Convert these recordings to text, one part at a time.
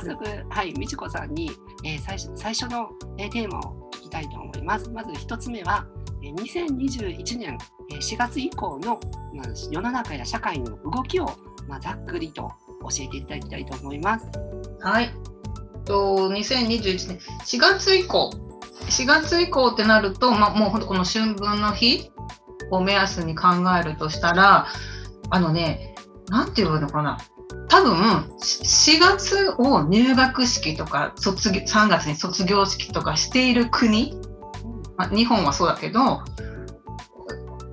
早速、はい、美智子さんに、えー、最初最初の、えー、テーマを聞きたいと思います。まず1つ目は、えー、2021年、えー、4月以降の、まあ、世の中や社会の動きを、まあ、ざっくりと教えていただきたいと思います。はい。と2021年4月以降、4月以降ってなると、まあ、もう本当この春分の日を目安に考えるとしたら、あのね、なんていうのかな、多分4月を入学式とか卒業3月に卒業式とかしている国、まあ、日本はそうだけど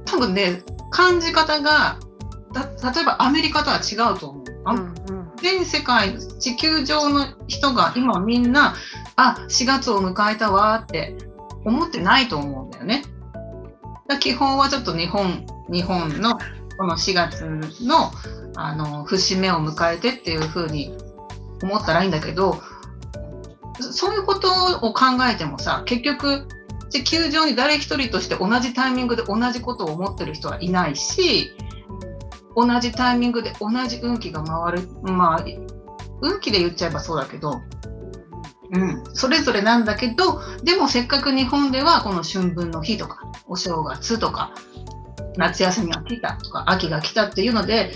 多分ね感じ方が例えばアメリカとは違うと思う。うんうん、全世界地球上の人が今みんなあ4月を迎えたわって思ってないと思うんだよね。だ基本はちょっと日本日本のこの4月のあの節目を迎えてっていうふうに思ったらいいんだけどそういうことを考えてもさ結局地球上に誰一人として同じタイミングで同じことを思ってる人はいないし同じタイミングで同じ運気が回るまあ運気で言っちゃえばそうだけど、うん、それぞれなんだけどでもせっかく日本ではこの春分の日とかお正月とか夏休みが来たとか秋が来たっていうので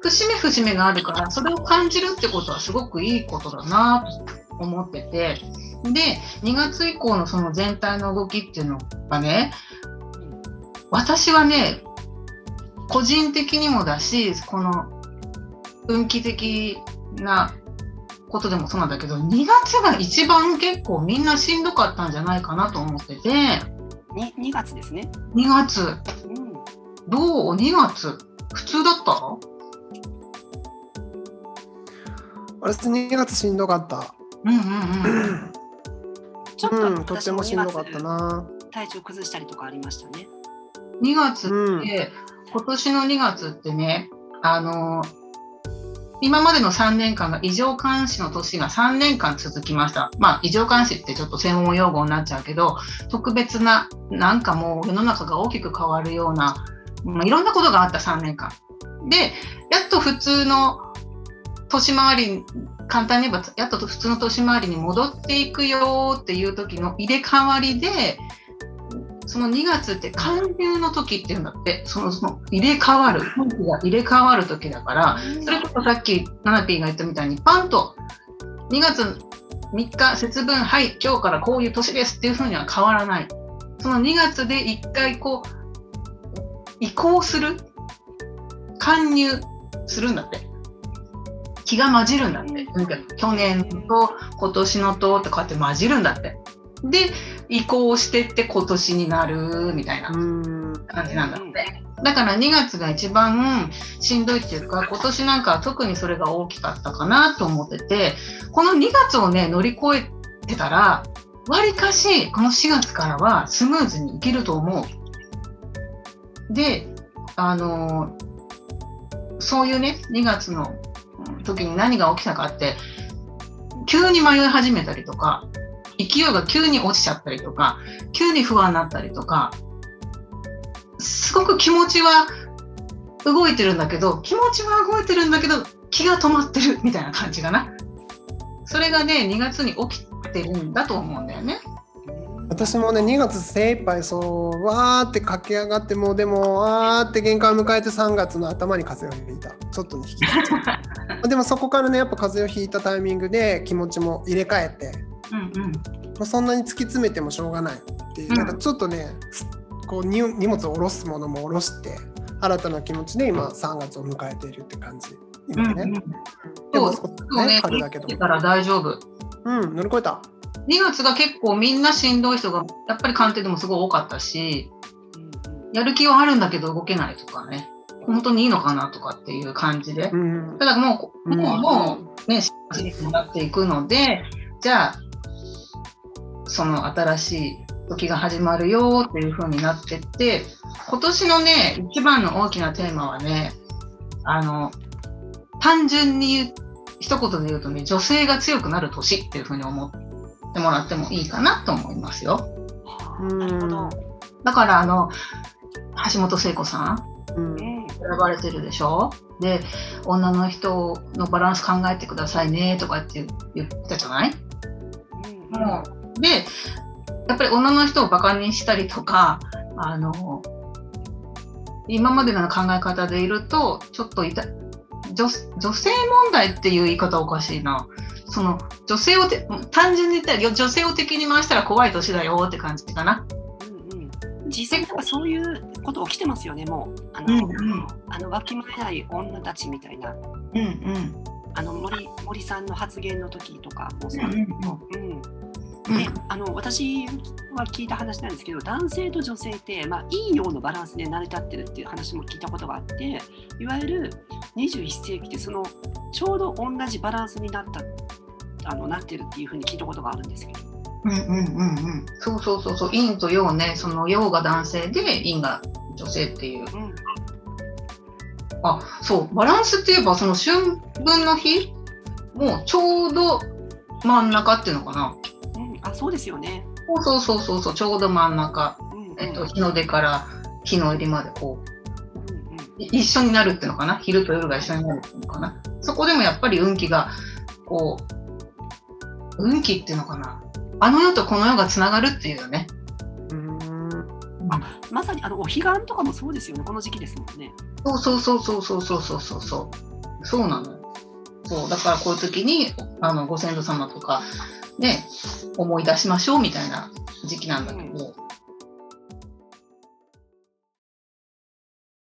節目節目があるからそれを感じるってことはすごくいいことだなと思っててで2月以降のその全体の動きっていうのがね私はね個人的にもだしこの運気的なことでもそうなんだけど2月が一番結構みんなしんどかったんじゃないかなと思ってて。2, 2月ですね。2月、うん、どう？2月普通だった私2月しんどかった。うんうんうん。ちょっと、うん、とってもしんどかったな。体調崩したりとかありましたね。2月って、うん、今年の2月ってね、あの今までの3年間が異常監視の年が3年間続きました。まあ、異常監視ってちょっと専門用語になっちゃうけど、特別な、なんかもう世の中が大きく変わるような、まあ、いろんなことがあった3年間。で、やっと普通の年回り簡単に言えばやっと普通の年回りに戻っていくよっていう時の入れ替わりでその2月って寒流の時っていうんだってそのその入れ替わる天気が入れ替わる時だからそれこそさっきナナピーが言ったみたいにパンと2月3日節分はい今日からこういう年ですっていう風には変わらないその2月で1回こう移行する貫入するんだって気が混じるんだって。なんか去年と今年のととかって混じるんだって。で、移行してって今年になるみたいな感じなんだって。だから2月が一番しんどいっていうか、今年なんか特にそれが大きかったかなと思ってて、この2月をね、乗り越えてたら、わりかしこの4月からはスムーズにいけると思う。で、あのそういうね、2月の時に何が起きたかって急に迷い始めたりとか勢いが急に落ちちゃったりとか急に不安になったりとかすごく気持ちは動いてるんだけど気持ちは動いてるんだけど気が止まってるみたいな感じかなそれがね2月に起きてるんだと思うんだよね。私もね2月精一杯そうわーって駆け上がってもうでもわーって限界を迎えて3月の頭に風邪をひいた。ちょっとね引き でもそこからねやっぱ風邪をひいたタイミングで気持ちも入れ替えて、うんうん。まあ、そんなに突き詰めてもしょうがないっていう、うん、なんかちょっとねこう荷物を下ろすものも下ろして新たな気持ちで今3月を迎えているって感じ。今ね、うんうん、でもそうね春だけどから大丈夫。うん乗り越えた2月が結構みんなしんどい人がやっぱり鑑定でもすごい多かったし、やる気はあるんだけど動けないとかね、本当にいいのかなとかっていう感じで。うん、ただもう、もう、もうね、シーになっていくので、じゃあ、その新しい時が始まるよっていう風になってって、今年のね、一番の大きなテーマはね、あの、単純に一言で言うとね、女性が強くなる年っていう風に思ってってもらってもいいかなと思いますよ。なるほど。だからあの橋本聖子さん、うん、選ばれてるでしょ？で女の人のバランス考えてくださいねとかって言ってたじゃない？うん。もうでやっぱり女の人をバカにしたりとかあの今までの考え方でいるとちょっといた女女性問題っていう言い方おかしいなその女性をて単純に言ったら女性を敵に回したら怖い年だよって感じかな。うんうん。実際なんかそういうこと起きてますよね、もう。あの、うんうん。あのわきまえない女たちみたいな、うんうん。あの森森さんの発言の時とかもそう。う、んうんうん。であの私は聞いた話なんですけど男性と女性って、まあ、いいようなバランスで成り立ってるっていう話も聞いたことがあっていわゆる21世紀でそのちょうど同じバランスになったあのなってるっていうふうに聞いたことがあるんですけど。うんうんうんうん。そうそうそうそう。陰と陽ね。その陽が男性で陰が女性っていう。うん。あそう。バランスって言えばその春分の日もうちょうど真ん中っていうのかな。うん、あそうですよね。そうそうそうそうそう。ちょうど真ん中、うんうん。えっと、日の出から日の入りまでこう。うんうん。い一緒になるっていうのかな。昼と夜が一緒になるっていうのかな。そこでもやっぱり運気がこう運気っていうのかな？あの世とこの世がつながるっていうよね。うん。まさにあのお彼岸とかもそうですよね、この時期ですもんね。そうそうそうそうそうそうそうそうそう。そうなのよ。そうだからこういう時にあのご先祖様とかね思い出しましょうみたいな時期なんだけど、